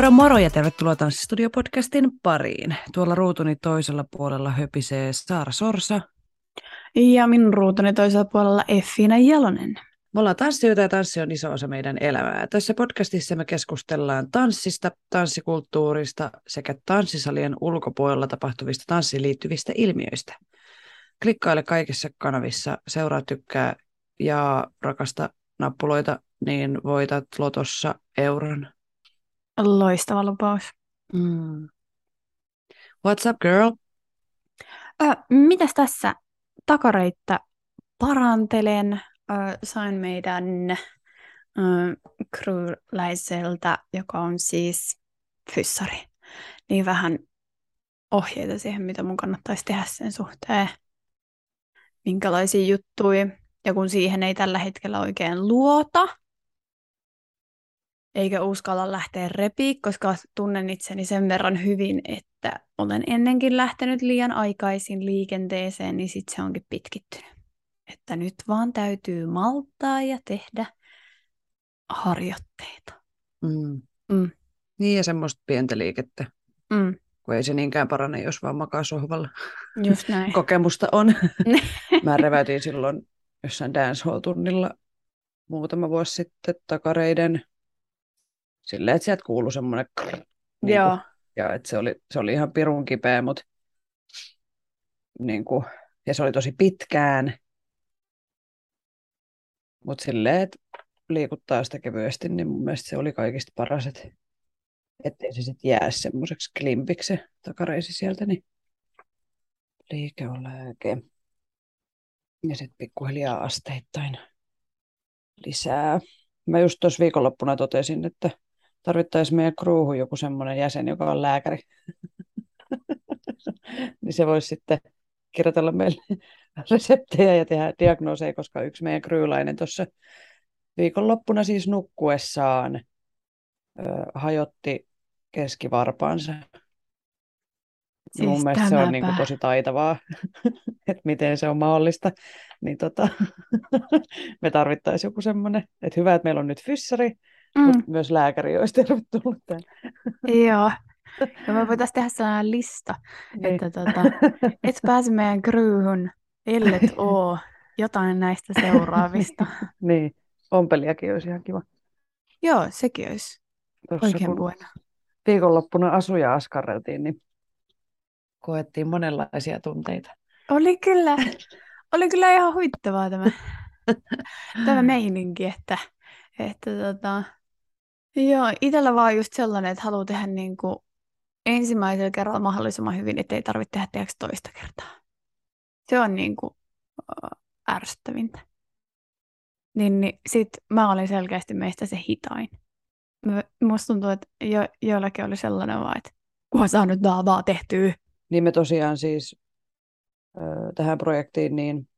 Moro moro ja tervetuloa Tanssistudio-podcastin pariin. Tuolla ruutuni toisella puolella höpisee Saara Sorsa. Ja minun ruutuni toisella puolella Effina Jalonen. Me ollaan tanssijoita ja tanssi on iso osa meidän elämää. Tässä podcastissa me keskustellaan tanssista, tanssikulttuurista sekä tanssisalien ulkopuolella tapahtuvista tanssiin liittyvistä ilmiöistä. Klikkaile kaikissa kanavissa, seuraa, tykkää ja rakasta nappuloita, niin voitat Lotossa euron. Loistava lupaus. Mm. What's up, girl? Ö, mitäs tässä takareittä parantelen? Ö, sain meidän ö, crewläiseltä, joka on siis fyssari, niin vähän ohjeita siihen, mitä mun kannattaisi tehdä sen suhteen. Minkälaisia juttuja. Ja kun siihen ei tällä hetkellä oikein luota, eikä uskalla lähteä repiä, koska tunnen itseni sen verran hyvin, että olen ennenkin lähtenyt liian aikaisin liikenteeseen, niin sitten se onkin pitkittynyt. Että nyt vaan täytyy maltaa ja tehdä harjoitteita. Mm. Mm. Niin ja semmoista pientä liikettä, Mm. kun ei se niinkään parane, jos vaan makaa sohvalla. Just näin. Kokemusta on. Mä reväytin silloin jossain dancehall-tunnilla muutama vuosi sitten takareiden silleen, että sieltä kuului semmoinen niin Joo. kuin, ja että se oli, se oli ihan pirun kipeä, mutta niin kuin, ja se oli tosi pitkään, mutta silleen, että liikuttaa sitä kevyesti, niin mun mielestä se oli kaikista paras, että ettei se sitten jää semmoiseksi klimpiksi takareisi sieltä, niin liike on lääke. Ja sitten pikkuhiljaa asteittain lisää. Mä just tuossa viikonloppuna totesin, että tarvittaisiin meidän kruuhun joku semmoinen jäsen, joka on lääkäri. niin se voisi sitten kirjoitella meille reseptejä ja tehdä diagnooseja, koska yksi meidän kryylainen tuossa viikonloppuna siis nukkuessaan ö, hajotti keskivarpaansa. Siis Mun mielestä se on niin kuin tosi taitavaa, että miten se on mahdollista. Niin tota, me tarvittaisiin joku semmoinen, että hyvä, että meillä on nyt fyssari, Mm. mutta myös lääkäri olisi tervetullut. Joo. Ja me voitaisiin tehdä sellainen lista, Niin. että tota, et pääse meidän crewhun, ellet oo jotain näistä seuraavista. niin, ompeliakin olisi ihan kiva. Joo, sekin olisi Tuossa oikein buena. viikonloppuna asuja askarreltiin, niin koettiin monenlaisia tunteita. Oli kyllä, oli kyllä ihan huittavaa tämä, tämä meininki, että, että tota, joo, itsellä vaan just sellainen, että haluaa tehdä niin kuin ensimmäisellä kerralla mahdollisimman hyvin, ettei tarvitse tehdä tiedätkö, toista kertaa. Se on niin kuin ärsyttävintä. Niin, niin sit mä olin selkeästi meistä se hitain. Mä- Musta tuntuu, että jo, joillakin oli sellainen vaan, että kunhan saa nyt tää vaan tehtyä. Niin me tosiaan siis tähän projektiin niin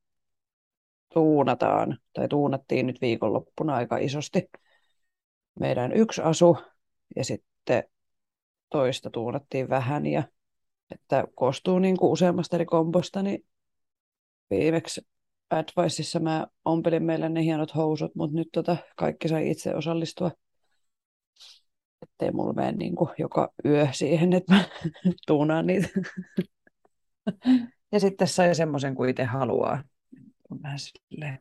tuunataan, tai tuunattiin nyt viikonloppuna aika isosti meidän yksi asu, ja sitten toista tuunattiin vähän, ja että koostuu niin kuin useammasta eri kombosta, niin viimeksi Adviceissa mä ompelin meille ne hienot housut, mutta nyt tota kaikki sai itse osallistua. Ettei mulla mene niin kuin joka yö siihen, että mä tuunaan niitä. Ja sitten sai semmoisen kuin itse haluaa. On vähän silleen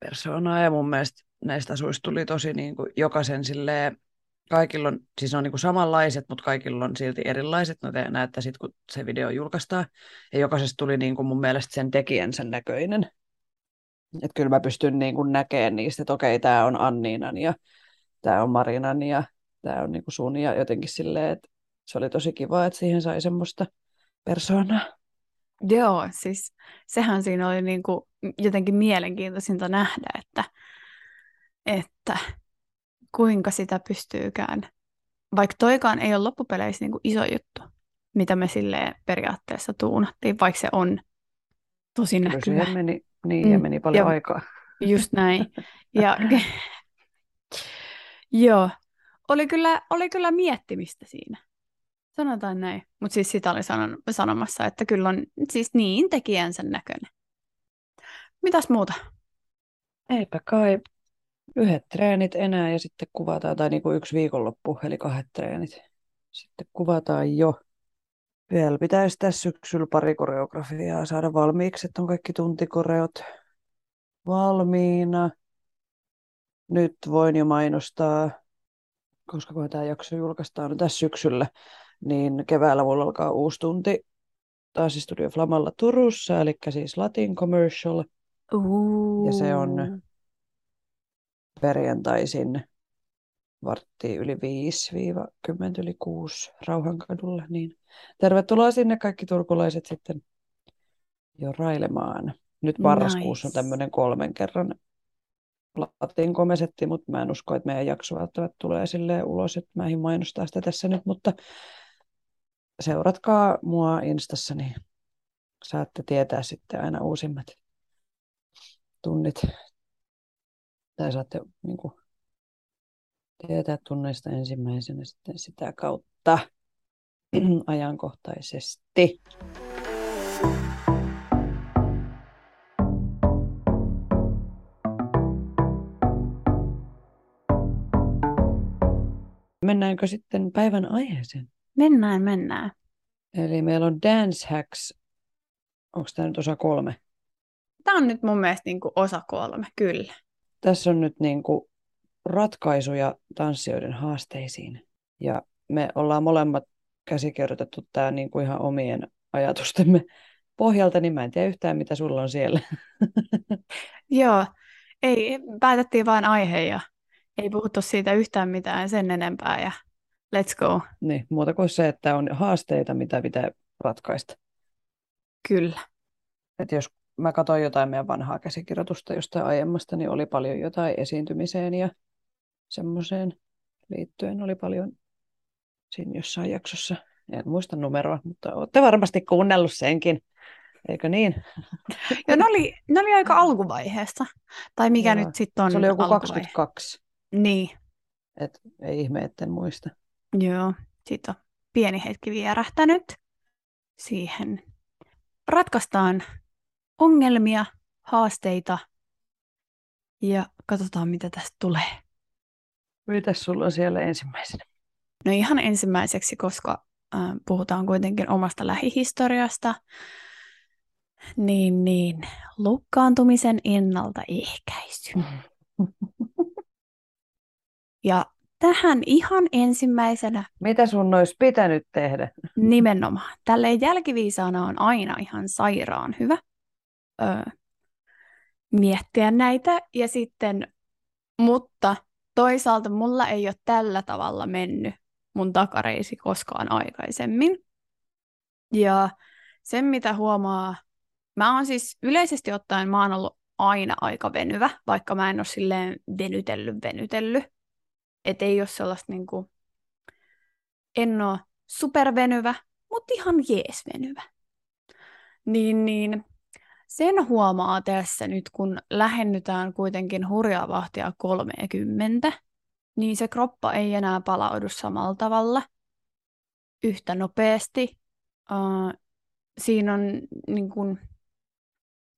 persoonaa ja mun mielestä näistä asuista tuli tosi niin kuin jokaisen silleen, kaikilla on, siis on niin kuin samanlaiset, mutta kaikilla on silti erilaiset. No te näette sitten, kun se video julkaistaan. Ja jokaisesta tuli niin kuin mun mielestä sen tekijänsä näköinen. Että kyllä mä pystyn niin kuin näkemään niistä, että okei, tämä on Anniinan ja tämä on Marinan ja tämä on niin kuin sun ja jotenkin silleen, että se oli tosi kiva, että siihen sai semmoista persoonaa. Joo, siis sehän siinä oli niinku jotenkin mielenkiintoisinta nähdä, että, että kuinka sitä pystyykään. Vaikka toikaan ei ole loppupeleissä niinku iso juttu, mitä me silleen periaatteessa tuunattiin, vaikka se on tosi Kyllä näkyvä. meni, niin, ja Mm, meni paljon ja- aikaa. Just näin. Ja, joo, oli kyllä, oli kyllä miettimistä siinä. Sanotaan näin. Mutta siis sitä oli sanon, sanomassa, että kyllä on siis niin tekijänsä näköinen. Mitäs muuta? Eipä kai. Yhdet treenit enää ja sitten kuvataan, tai niin kuin yksi viikonloppu, eli kahdet treenit. Sitten kuvataan jo. Vielä pitäisi tässä syksyllä pari koreografiaa saada valmiiksi, että on kaikki tuntikoreot valmiina. Nyt voin jo mainostaa, koska kun tämä jakso julkaistaan tässä syksyllä, niin keväällä mulla alkaa uusi tunti taas Studio Flamalla Turussa, eli siis Latin Commercial. Uh. Ja se on perjantaisin vartti yli 5-10 yli 6 Rauhankadulla. Niin tervetuloa sinne kaikki turkulaiset sitten jo railemaan. Nyt marraskuussa nice. on tämmöinen kolmen kerran latin komesetti, mutta mä en usko, että meidän jakso välttämättä tulee silleen ulos, että mä en mainostaa sitä tässä nyt, mutta seuratkaa mua Instassa, niin saatte tietää sitten aina uusimmat tunnit. Tai saatte niin kuin, tietää tunneista ensimmäisenä sitten sitä kautta ajankohtaisesti. Mennäänkö sitten päivän aiheeseen? Mennään, mennään. Eli meillä on Dance Hacks. Onko tämä nyt osa kolme? Tämä on nyt mun mielestä niin kuin osa kolme, kyllä. Tässä on nyt niin kuin ratkaisuja tanssijoiden haasteisiin. Ja me ollaan molemmat käsikirjoitettu tämä niin kuin ihan omien ajatustemme pohjalta, niin mä en tiedä yhtään, mitä sulla on siellä. Joo, ei, päätettiin vain aihe ja ei puhuttu siitä yhtään mitään sen enempää ja let's go. Niin, muuta kuin se, että on haasteita, mitä pitää ratkaista. Kyllä. Et jos mä katsoin jotain meidän vanhaa käsikirjoitusta jostain aiemmasta, niin oli paljon jotain esiintymiseen ja semmoiseen liittyen oli paljon siinä jossain jaksossa. En muista numeroa, mutta olette varmasti kuunnellut senkin. Eikö niin? Joo, ne oli, ne oli aika alkuvaiheessa. Tai mikä Joo. nyt sitten on Se oli joku alkuvaihe. 22. Niin. Et ei ihme, etten muista. Joo, sitten on pieni hetki vierähtänyt siihen. Ratkaistaan ongelmia, haasteita ja katsotaan, mitä tästä tulee. Mitäs sulla on siellä ensimmäisenä? No ihan ensimmäiseksi, koska äh, puhutaan kuitenkin omasta lähihistoriasta, niin, niin lukkaantumisen ennaltaehkäisy. ja tähän ihan ensimmäisenä... Mitä sun olisi pitänyt tehdä? Nimenomaan. Tälleen jälkiviisaana on aina ihan sairaan hyvä ö, miettiä näitä. Ja sitten, mutta toisaalta mulla ei ole tällä tavalla mennyt mun takareisi koskaan aikaisemmin. Ja sen, mitä huomaa, mä oon siis yleisesti ottaen, mä oon ollut aina aika venyvä, vaikka mä en ole silleen venytellyt, venytellyt. Että ei ole sellaista niinku, en ole supervenyvä, mutta ihan jees venyvä. Niin, niin sen huomaa tässä nyt, kun lähennytään kuitenkin hurjaa vahtia 30, niin se kroppa ei enää palaudu samalla tavalla yhtä nopeasti. Uh, siinä on niin kun,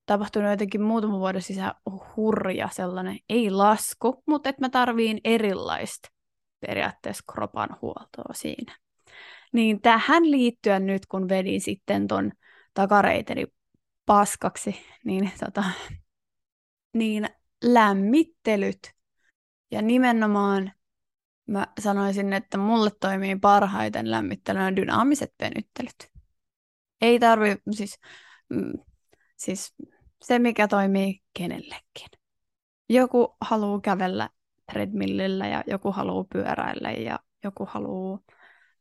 tapahtunut jotenkin muutaman vuoden sisään hurja sellainen, ei lasku, mutta että mä tarviin erilaista periaatteessa kropan huoltoa siinä. Niin tähän liittyen nyt, kun vedin sitten ton takareiteni paskaksi, niin, tota, niin lämmittelyt ja nimenomaan mä sanoisin, että mulle toimii parhaiten lämmittelynä dynaamiset venyttelyt. Ei tarvi, siis, mm, siis se mikä toimii kenellekin. Joku haluaa kävellä treadmillillä ja joku haluaa pyöräillä ja joku haluaa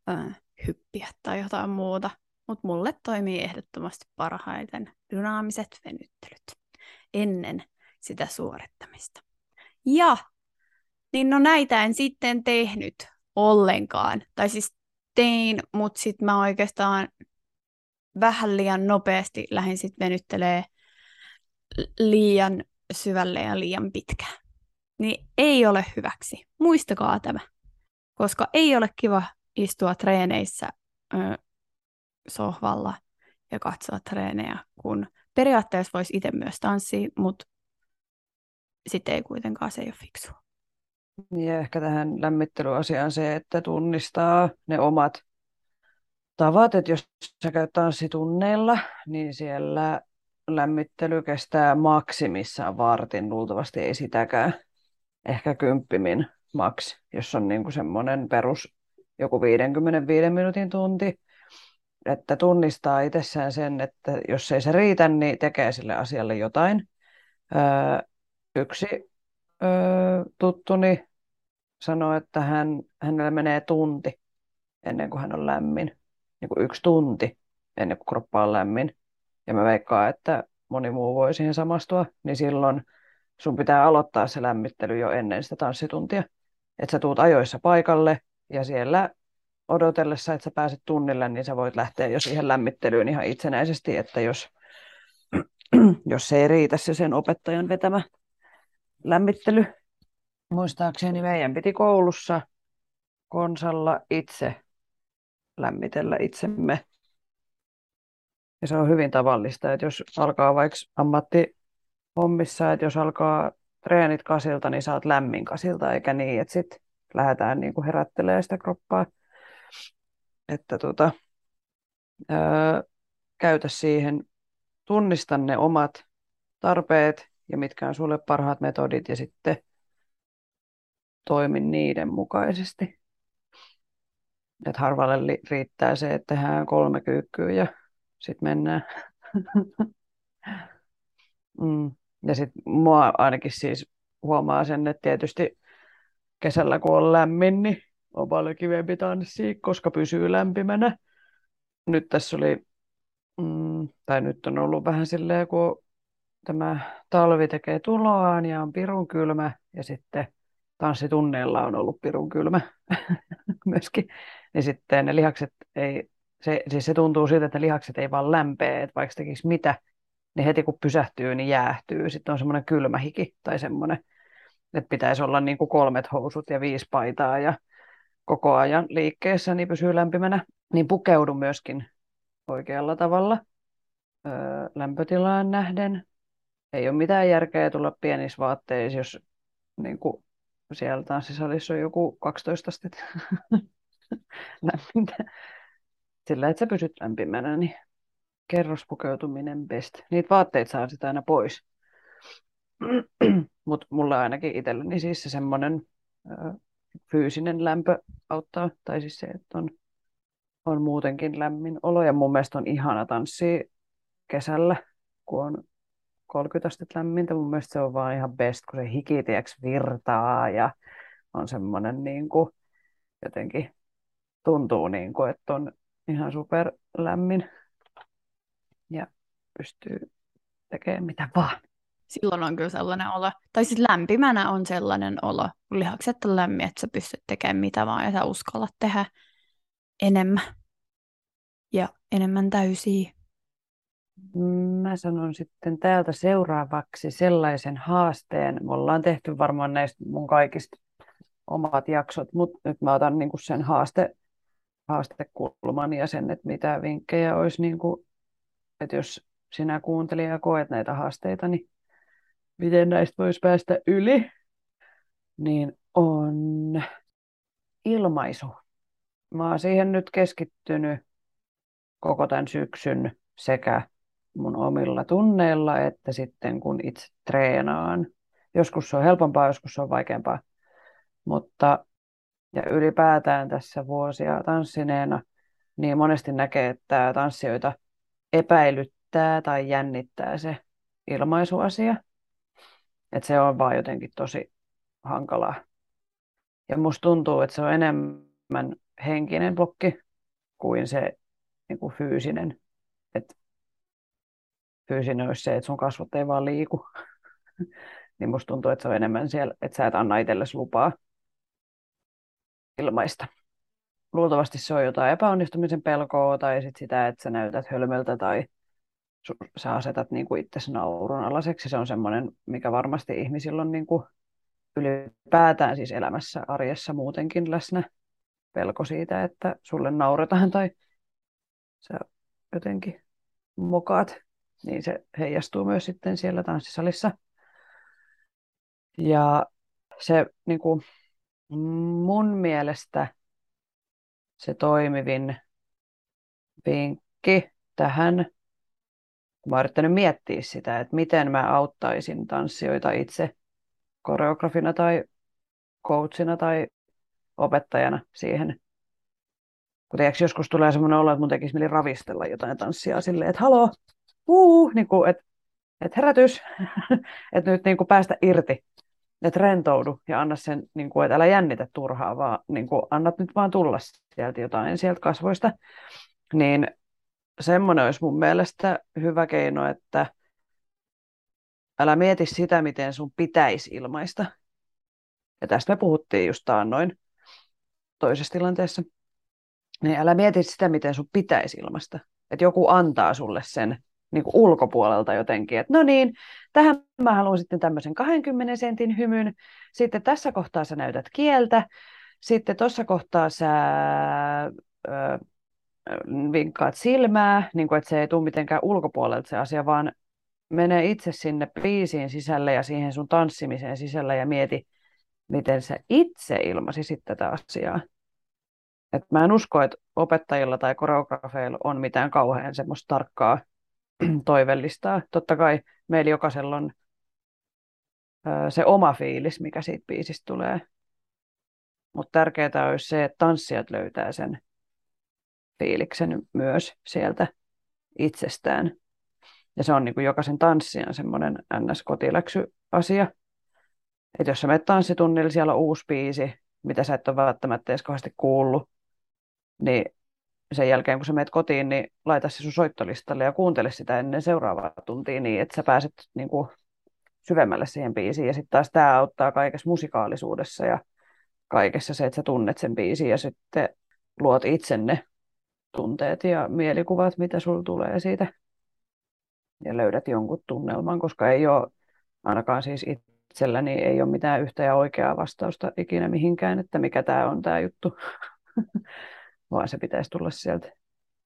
äh, hyppiä tai jotain muuta. Mutta mulle toimii ehdottomasti parhaiten dynaamiset venyttelyt ennen sitä suorittamista. Ja niin no näitä en sitten tehnyt ollenkaan. Tai siis tein, mutta sitten mä oikeastaan vähän liian nopeasti lähdin sitten venyttelee liian syvälle ja liian pitkään. Niin ei ole hyväksi. Muistakaa tämä. Koska ei ole kiva istua treeneissä ö, sohvalla ja katsoa treenejä, kun periaatteessa voisi itse myös tanssia, mutta sitten ei kuitenkaan se ei ole fiksua. Ja ehkä tähän lämmittelyasiaan se, että tunnistaa ne omat tavat, että jos sä käyt tanssitunneilla, niin siellä lämmittely kestää maksimissaan vartin, luultavasti ei sitäkään, ehkä kymppimin maks, jos on niin kuin semmoinen perus joku 55 minuutin tunti, että tunnistaa itsessään sen, että jos ei se riitä, niin tekee sille asialle jotain. Öö, yksi öö, tuttuni sanoi, että hän, hänellä menee tunti ennen kuin hän on lämmin. Niin kuin yksi tunti ennen kuin kroppa on lämmin. Ja mä veikkaan, että moni muu voi siihen samastua, niin silloin sun pitää aloittaa se lämmittely jo ennen sitä tanssituntia. Että sä tuut ajoissa paikalle ja siellä odotellessa, että sä pääset tunnille, niin sä voit lähteä jo siihen lämmittelyyn ihan itsenäisesti, että jos, jos se ei riitä se sen opettajan vetämä lämmittely. Muistaakseni meidän piti koulussa konsalla itse lämmitellä itsemme. Ja se on hyvin tavallista, että jos alkaa vaikka ammattihommissa, että jos alkaa treenit kasilta, niin saat lämmin kasilta, eikä niin, että sitten lähdetään niin kuin herättelemään sitä kroppaa. Että tota, öö, käytä siihen, tunnista ne omat tarpeet ja mitkä on sulle parhaat metodit ja sitten toimi niiden mukaisesti. Et harvalle riittää se, että tehdään kolme kyykkyä ja sitten mennään. mm. Ja sitten mua ainakin siis huomaa sen, että tietysti kesällä kun on lämmin, niin on paljon kivempi tanssia, koska pysyy lämpimänä. Nyt tässä oli, mm, tai nyt on ollut vähän silleen, kun tämä talvi tekee tuloaan ja on pirun kylmä ja sitten tanssitunneilla on ollut pirun kylmä myöskin, niin sitten ne lihakset ei, se, siis se tuntuu siltä, että ne lihakset ei vaan lämpee, että vaikka tekisi mitä, niin heti kun pysähtyy, niin jäähtyy. Sitten on semmoinen kylmä hiki tai semmoinen, että pitäisi olla niin kuin kolmet housut ja viisi paitaa ja koko ajan liikkeessä, niin pysyy lämpimänä. Niin pukeudu myöskin oikealla tavalla öö, lämpötilaan nähden. Ei ole mitään järkeä tulla pienissä vaatteissa, jos niin kuin siellä tanssisalissa on joku 12 astetta lämmintä. Sillä, että sä pysyt lämpimänä, niin kerrospukeutuminen best. Niitä vaatteita saa sitä aina pois. Mutta mulla ainakin itselleni siis se semmoinen fyysinen lämpö auttaa, tai siis se, että on, on muutenkin lämmin olo. Ja mun mielestä on ihana tanssia kesällä, kun on 30 astetta lämmintä. Mun mielestä se on vaan ihan best, kun se hiki virtaa ja on semmoinen niin kuin, jotenkin tuntuu niin kuin, että on ihan super lämmin ja pystyy tekemään mitä vaan. Silloin on kyllä sellainen olo, tai siis lämpimänä on sellainen olo, kun lihakset on lämmin, että sä pystyt tekemään mitä vaan ja sä uskallat tehdä enemmän ja enemmän täysiä. Mä sanon sitten täältä seuraavaksi sellaisen haasteen. Me ollaan tehty varmaan näistä mun kaikista omat jaksot, mutta nyt mä otan niinku sen haaste, haastekulman ja sen, että mitä vinkkejä olisi, niinku, että jos sinä kuuntelija koet näitä haasteita, niin miten näistä voisi päästä yli, niin on ilmaisu. Mä oon siihen nyt keskittynyt koko tämän syksyn sekä mun omilla tunneilla, että sitten kun itse treenaan. Joskus se on helpompaa, joskus se on vaikeampaa. Mutta ja ylipäätään tässä vuosia tanssineena, niin monesti näkee, että tanssijoita epäilyttää tai jännittää se ilmaisuasia. Että se on vaan jotenkin tosi hankalaa. Ja musta tuntuu, että se on enemmän henkinen blokki kuin se niin kuin fyysinen. Että fyysinen olisi se, että sun kasvot ei vaan liiku. niin musta tuntuu, että se on enemmän siellä, että sä et anna itsellesi lupaa ilmaista. Luultavasti se on jotain epäonnistumisen pelkoa tai sit sitä, että sä näytät hölmöltä tai sä asetat niin kuin itsesi naurun alaseksi. Se on semmoinen, mikä varmasti ihmisillä on niin kuin ylipäätään siis elämässä, arjessa muutenkin läsnä. Pelko siitä, että sulle nauretaan tai sä jotenkin mokaat, niin se heijastuu myös sitten siellä tanssisalissa. Ja se niin kuin, mun mielestä se toimivin vinkki tähän, mä oon yrittänyt miettiä sitä, että miten mä auttaisin tanssijoita itse koreografina tai coachina tai opettajana siihen. Kun tiedätkö, joskus tulee semmoinen olo, että mun tekisi mieli ravistella jotain tanssia silleen, että haloo, uu, niin kuin, että, että herätys, että nyt niin kuin päästä irti, että rentoudu ja anna sen, niin kuin, että älä jännitä turhaa, vaan niin kuin, annat nyt vaan tulla sieltä jotain sieltä kasvoista. Niin semmoinen olisi mun mielestä hyvä keino, että älä mieti sitä, miten sun pitäisi ilmaista. Ja tästä me puhuttiin just noin toisessa tilanteessa. Niin älä mieti sitä, miten sun pitäisi ilmaista. Että joku antaa sulle sen niin kuin ulkopuolelta jotenkin, että no niin, tähän mä haluan sitten tämmöisen 20 sentin hymyn, sitten tässä kohtaa sä näytät kieltä, sitten tuossa kohtaa sä ö, vinkkaat silmää, niin kuin, että se ei tule mitenkään ulkopuolelta se asia, vaan mene itse sinne biisiin sisälle ja siihen sun tanssimiseen sisälle ja mieti, miten sä itse ilmaisisit tätä asiaa. Et mä en usko, että opettajilla tai koreografeilla on mitään kauhean semmoista tarkkaa toivellistaa. Totta kai meillä jokaisella on se oma fiilis, mikä siitä biisistä tulee. Mutta tärkeää olisi se, että tanssijat löytää sen fiiliksen myös sieltä itsestään. Ja se on niin kuin jokaisen tanssijan semmoinen ns-kotiläksy-asia. Että jos sä menet tanssitunnille, siellä on uusi biisi, mitä sä et ole välttämättä edes kauheasti kuullut, niin sen jälkeen, kun sä menet kotiin, niin laita se sun soittolistalle ja kuuntele sitä ennen seuraavaa tuntia niin, että sä pääset niin kuin syvemmälle siihen biisiin. Ja sitten taas tämä auttaa kaikessa musikaalisuudessa ja kaikessa se, että sä tunnet sen biisin ja sitten luot itsenne tunteet ja mielikuvat, mitä sulla tulee siitä. Ja löydät jonkun tunnelman, koska ei ole, ainakaan siis itselläni ei ole mitään yhtä ja oikeaa vastausta ikinä mihinkään, että mikä tämä on tämä juttu. vaan se pitäisi tulla sieltä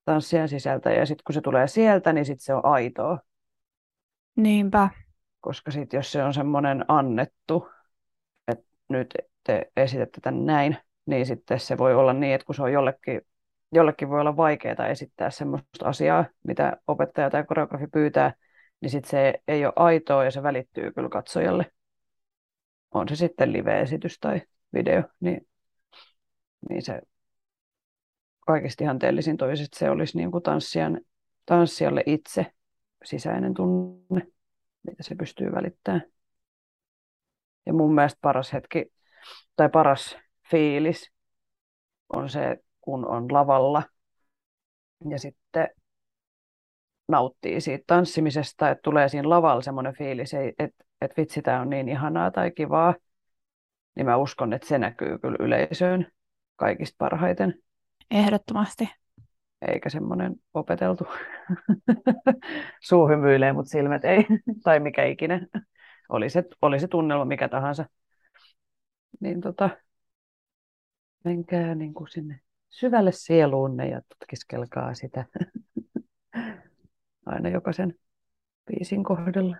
tanssien sisältä. Ja sitten kun se tulee sieltä, niin sitten se on aitoa. Niinpä. Koska sitten jos se on semmoinen annettu, että nyt te esitätte tämän näin, niin sitten se voi olla niin, että kun se on jollekin, jollekin voi olla vaikeaa esittää semmoista asiaa, mitä opettaja tai koreografi pyytää, niin sitten se ei ole aitoa ja se välittyy kyllä katsojalle. On se sitten live-esitys tai video, niin, niin se kaikista ihanteellisin toiset se olisi niin kuin tanssijan, tanssijalle itse sisäinen tunne, mitä se pystyy välittämään. Ja mun mielestä paras hetki tai paras fiilis on se, kun on lavalla ja sitten nauttii siitä tanssimisesta, että tulee siinä lavalla semmoinen fiilis, että, että vitsi, tämä on niin ihanaa tai kivaa, niin mä uskon, että se näkyy kyllä yleisöön kaikista parhaiten. Ehdottomasti. Eikä semmoinen opeteltu. Suu hymyilee, mutta silmät ei. tai mikä ikinä. Oli se, oli se tunnelma mikä tahansa. Niin tota, menkää niin kuin sinne syvälle sieluunne ja tutkiskelkaa sitä aina jokaisen biisin kohdalla.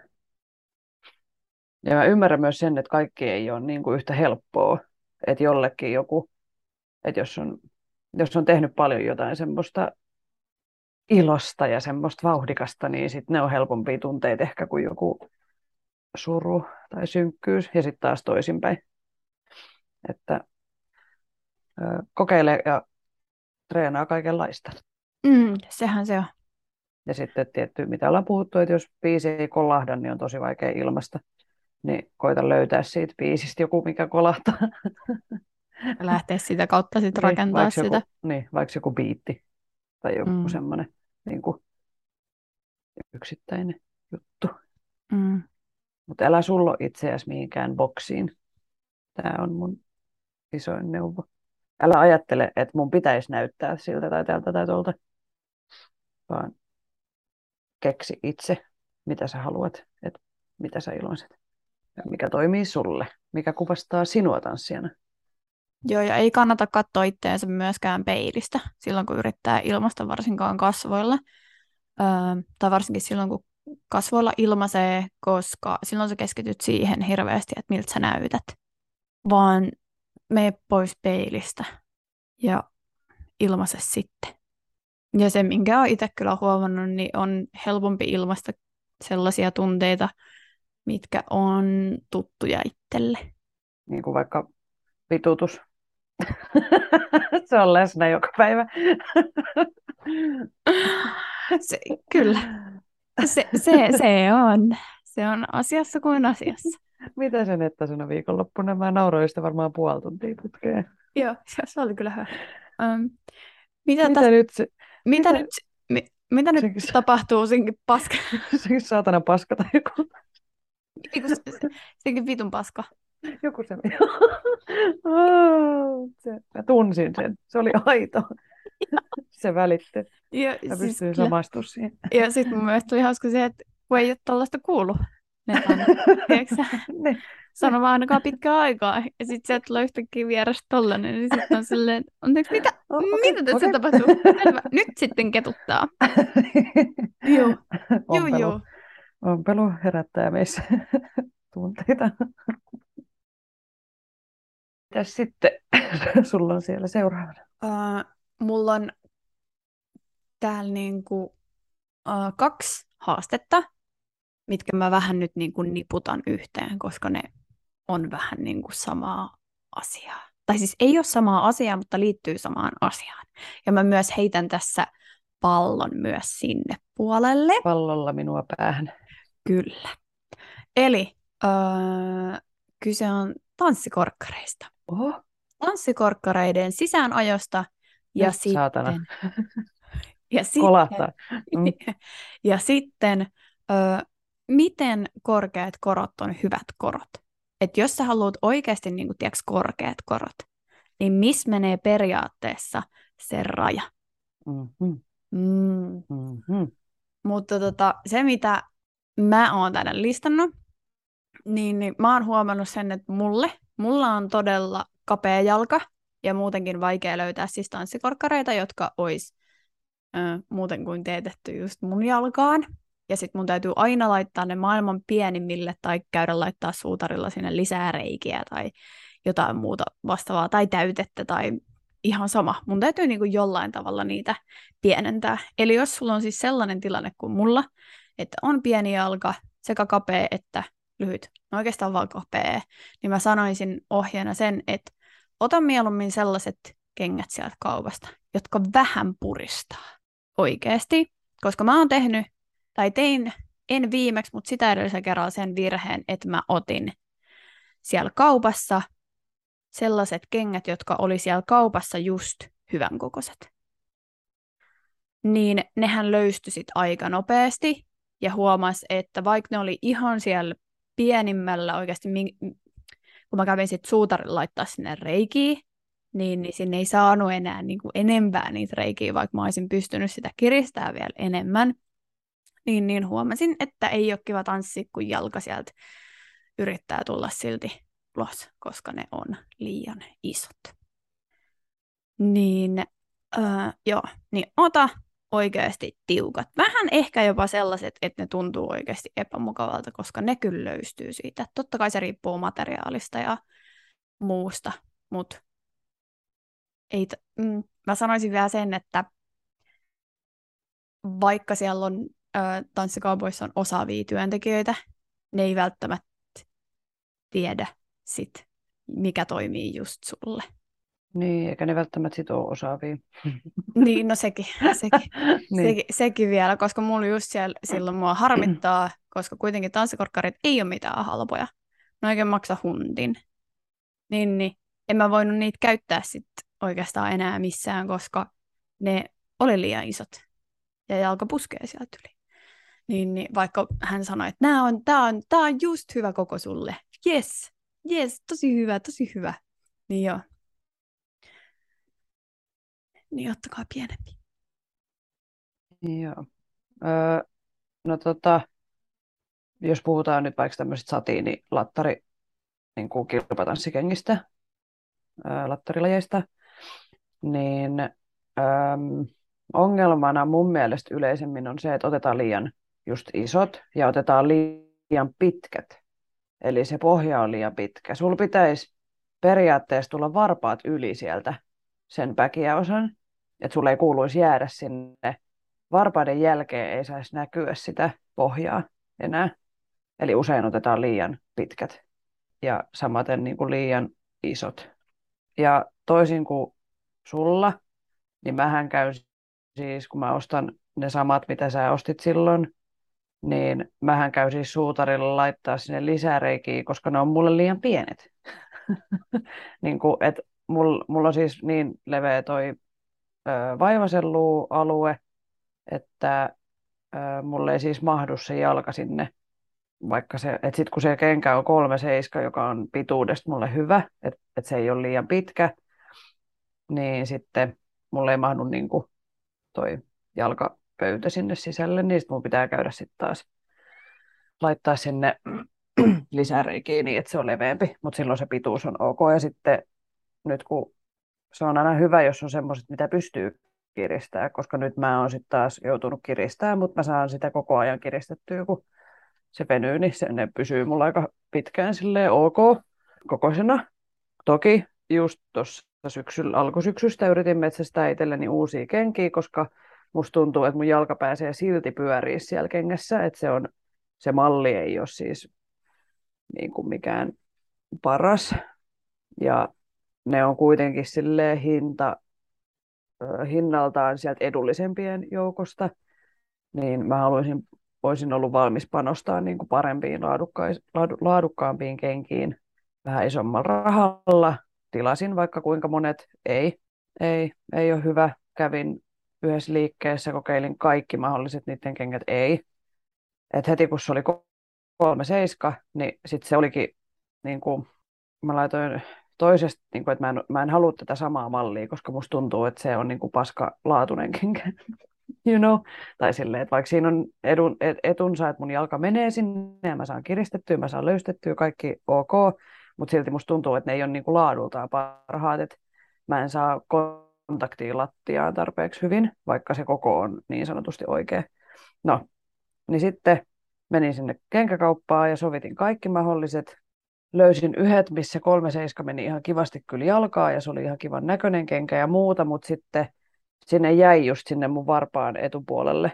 Ja mä ymmärrän myös sen, että kaikki ei ole niin kuin yhtä helppoa. Että jollekin joku, että jos on jos on tehnyt paljon jotain semmoista ilosta ja semmoista vauhdikasta, niin sitten ne on helpompia tunteita ehkä kuin joku suru tai synkkyys ja sitten taas toisinpäin. Että ö, kokeile ja treenaa kaikenlaista. Mm, sehän se on. Ja sitten tietty, mitä ollaan puhuttu, että jos biisi ei kolahda, niin on tosi vaikea ilmasta. Niin koita löytää siitä biisistä joku, mikä kolahtaa. lähteä sitä kautta sitten niin, rakentaa sitä. Joku, niin, vaikka joku biitti tai joku mm. semmoinen niin kuin yksittäinen juttu. Mm. Mutta älä sullo itseäsi mihinkään boksiin. Tämä on mun isoin neuvo. Älä ajattele, että mun pitäisi näyttää siltä tai tältä tai tuolta, vaan keksi itse, mitä sä haluat, että mitä sä iloiset. Mikä toimii sulle, mikä kuvastaa sinua tanssijana. Joo, ja ei kannata katsoa itteensä myöskään peilistä silloin, kun yrittää ilmasta varsinkaan kasvoilla. Öö, tai varsinkin silloin, kun kasvoilla ilmaisee, koska silloin sä keskityt siihen hirveästi, että miltä sä näytät. Vaan mene pois peilistä ja ilmaise sitten. Ja se, minkä olen itse kyllä huomannut, niin on helpompi ilmaista sellaisia tunteita, mitkä on tuttuja itselle. Niin kuin vaikka vitutus. se on läsnä joka päivä. se, kyllä. Se, se, se on. Se on asiassa kuin asiassa. Mitä sen, että sinä viikonloppuna? Mä nauroin sitä varmaan puoli tuntia putkeen. Joo, se oli kyllä hyvä. Um, mitä, mitä nyt se, mitä, mitä nyt, mi, mitä nyt senkin, tapahtuu senkin paska? senkin saatana paska tai joku. senkin vitun paska. Joku se. oh, se. Mä tunsin sen. Se oli aito. se välitti. Ja, Mä siis pystyin samastumaan siihen. Ja sitten mun mielestä tuli hauska se, että kun ei ole tällaista kuullut. Ne, ne. Sano vaan ainakaan pitkää aikaa. Ja sitten sieltä tulee yhtäkkiä vierestä tollanen. Niin sitten on silleen, anteeksi, mitä, oh, okay, mitä tässä okay. tapahtuu? Selvä. Nyt sitten ketuttaa. joo, joo, joo. Ompelu herättää meissä tunteita. Mitäs sitten sulla on siellä seuraavana? Uh, mulla on täällä niinku, uh, kaksi haastetta, mitkä mä vähän nyt niinku niputan yhteen, koska ne on vähän niinku samaa asiaa. Tai siis ei ole samaa asiaa, mutta liittyy samaan asiaan. Ja mä myös heitän tässä pallon myös sinne puolelle. Pallolla minua päähän. Kyllä. Eli öö, kyse on tanssikorkkareista. Oho. Tanssikorkkareiden sisäänajosta ja Just sitten... Saatana. ja sitten, mm. ja sitten öö, miten korkeat korot on hyvät korot? Et jos sä haluat oikeasti niin kuin, tiiäks, korkeat korot, niin missä menee periaatteessa se raja? Mm-hmm. Mm. Mm-hmm. Mutta tota, se, mitä mä oon tänne listannut, niin, niin mä oon huomannut sen, että mulle, mulla on todella kapea jalka ja muutenkin vaikea löytää siis tanssikorkkareita, jotka ois ö, muuten kuin teetetty just mun jalkaan. Ja sitten mun täytyy aina laittaa ne maailman pienimmille tai käydä laittaa suutarilla sinne lisää reikiä tai jotain muuta vastaavaa tai täytettä tai ihan sama. Mun täytyy niin kuin jollain tavalla niitä pienentää. Eli jos sulla on siis sellainen tilanne kuin mulla, että on pieni jalka, sekä kapea että lyhyt, no oikeastaan vaan kapea, niin mä sanoisin ohjeena sen, että ota mieluummin sellaiset kengät sieltä kaupasta, jotka vähän puristaa oikeasti, koska mä oon tehnyt, tai tein, en viimeksi, mutta sitä edellisen kerralla sen virheen, että mä otin siellä kaupassa sellaiset kengät, jotka oli siellä kaupassa just hyvän kokoiset. Niin nehän löystyi sit aika nopeasti, ja huomasi, että vaikka ne oli ihan siellä pienimmällä oikeasti, kun mä kävin sitten suutarilla laittaa sinne reikiä, niin, niin sinne ei saanut enää niin kuin enempää niitä reikiä, vaikka mä olisin pystynyt sitä kiristää vielä enemmän. Niin, niin huomasin, että ei ole kiva tanssi, kun jalka sieltä yrittää tulla silti ulos, koska ne on liian isot. Niin, öö, joo, niin ota oikeasti tiukat. Vähän ehkä jopa sellaiset, että ne tuntuu oikeasti epämukavalta, koska ne kyllä löystyy siitä. Totta kai se riippuu materiaalista ja muusta, mutta ei t- mm, mä sanoisin vielä sen, että vaikka siellä on tanssikaupoissa on osaavia työntekijöitä, ne ei välttämättä tiedä sit, mikä toimii just sulle. Niin, eikä ne välttämättä sit ole osaavia. Niin, no sekin, sekin, niin. sekin, sekin vielä, koska mulla just siellä, silloin mua harmittaa, koska kuitenkin tanssikorkkarit ei ole mitään halpoja. Ne oikein maksa hundin. Niin, niin en mä voinut niitä käyttää sit oikeastaan enää missään, koska ne oli liian isot. Ja jalka puskee sieltä yli. Niin, niin vaikka hän sanoi, että nämä on, tää on, tää on just hyvä koko sulle. Yes, yes, tosi hyvä, tosi hyvä. Niin joo, niin ottakaa pienempi. Joo. Öö, no tota, jos puhutaan nyt vaikka tämmöisistä satiinilattari niin kuin kilpatanssinkengistä, öö, lattarilajeista, niin öö, ongelmana mun mielestä yleisemmin on se, että otetaan liian just isot ja otetaan liian pitkät. Eli se pohja on liian pitkä. Sulla pitäisi periaatteessa tulla varpaat yli sieltä sen osan, että sulle ei kuuluisi jäädä sinne. Varpaiden jälkeen ei saisi näkyä sitä pohjaa enää. Eli usein otetaan liian pitkät ja samaten niin kuin liian isot. Ja toisin kuin sulla, niin mähän käyn siis, kun mä ostan ne samat, mitä sä ostit silloin, niin mähän käyn siis suutarilla laittaa sinne lisäreikiä, koska ne on mulle liian pienet. niin kuin, et mulla, mulla on siis niin leveä toi ö, vaivasellualue, että ö, mulle ei siis mahdu se jalka sinne vaikka se, että sitten kun se kenkä on kolme seiska, joka on pituudesta mulle hyvä, että et se ei ole liian pitkä, niin sitten mulle ei mahdu niin kuin toi jalkapöytä sinne sisälle, niin sitten mun pitää käydä sitten taas laittaa sinne lisäreikiä niin, että se on leveämpi, mutta silloin se pituus on ok. Ja sitten nyt kun se on aina hyvä, jos on semmoiset, mitä pystyy kiristää, koska nyt mä oon sitten taas joutunut kiristämään, mutta mä saan sitä koko ajan kiristettyä, kun se venyy, niin se ne pysyy mulla aika pitkään silleen ok kokoisena. Toki just tuossa syksyllä, alkusyksystä yritin metsästää itselleni uusia kenkiä, koska musta tuntuu, että mun jalka pääsee silti pyöriä siellä kengässä, että se, on, se malli ei ole siis niin kuin mikään paras. Ja ne on kuitenkin sille hinta, hinnaltaan sieltä edullisempien joukosta, niin mä haluaisin olisin ollut valmis panostaa niin kuin parempiin, laadukka- laadukkaampiin kenkiin vähän isommalla rahalla. Tilasin vaikka kuinka monet, ei, ei, ei ole hyvä. Kävin yhdessä liikkeessä, kokeilin kaikki mahdolliset niiden kengät, ei. Et heti kun se oli kolme seiska, niin sitten se olikin, niin kuin, mä laitoin toisesta, niin kuin, että mä en, mä en halua tätä samaa mallia, koska musta tuntuu, että se on niin kuin paska laatuinen kenkä. You know, tai silleen, että vaikka siinä on edun, et, etunsa, että mun jalka menee sinne ja mä saan kiristettyä, mä saan löystettyä, kaikki ok, mutta silti musta tuntuu, että ne ei ole niinku laadultaan parhaat, että mä en saa kontaktia lattiaan tarpeeksi hyvin, vaikka se koko on niin sanotusti oikea. No, niin sitten menin sinne kenkäkauppaan ja sovitin kaikki mahdolliset. Löysin yhdet, missä kolme seiska meni ihan kivasti kyllä jalkaa ja se oli ihan kivan näköinen kenkä ja muuta, mutta sitten sinne jäi just sinne mun varpaan etupuolelle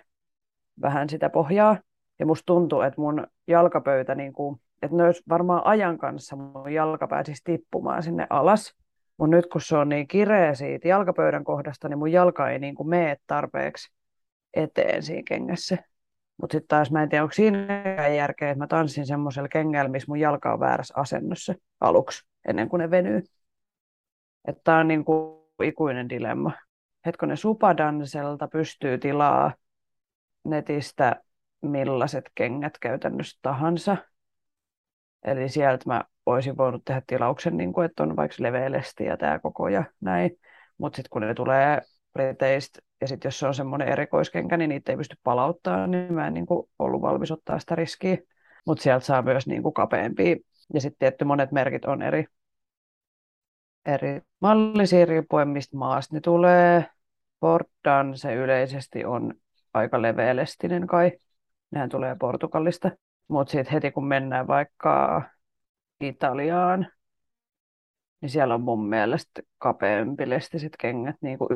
vähän sitä pohjaa. Ja musta tuntuu, että mun jalkapöytä, niin kuin, että ne varmaan ajan kanssa mun jalka pääsisi tippumaan sinne alas. Mutta nyt kun se on niin kireä siitä jalkapöydän kohdasta, niin mun jalka ei niin mene tarpeeksi eteen siinä kengässä. Mutta sitten taas mä en tiedä, onko siinä järkeä, että mä tanssin semmoisella kengällä, missä mun jalka on väärässä asennossa aluksi, ennen kuin ne venyy. Että tää on niin kuin ikuinen dilemma hetkonen Supadanselta pystyy tilaa netistä millaiset kengät käytännössä tahansa. Eli sieltä mä olisin voinut tehdä tilauksen, niin kuin, että on vaikka leveälesti ja tämä koko ja näin. Mutta sitten kun ne tulee Briteistä ja sitten jos se on semmoinen erikoiskenkä, niin niitä ei pysty palauttaa, niin mä en niin kuin, ollut valmis ottaa sitä riskiä. Mutta sieltä saa myös niin kuin, kapeampia. Ja sitten tietty monet merkit on eri, eri mallisia riippuen mistä maasta ne tulee. Portan se yleisesti on aika leveälestinen kai. Nehän tulee Portugalista. Mutta sitten heti kun mennään vaikka Italiaan, niin siellä on mun mielestä kapeampi lestiset kengät niin kuin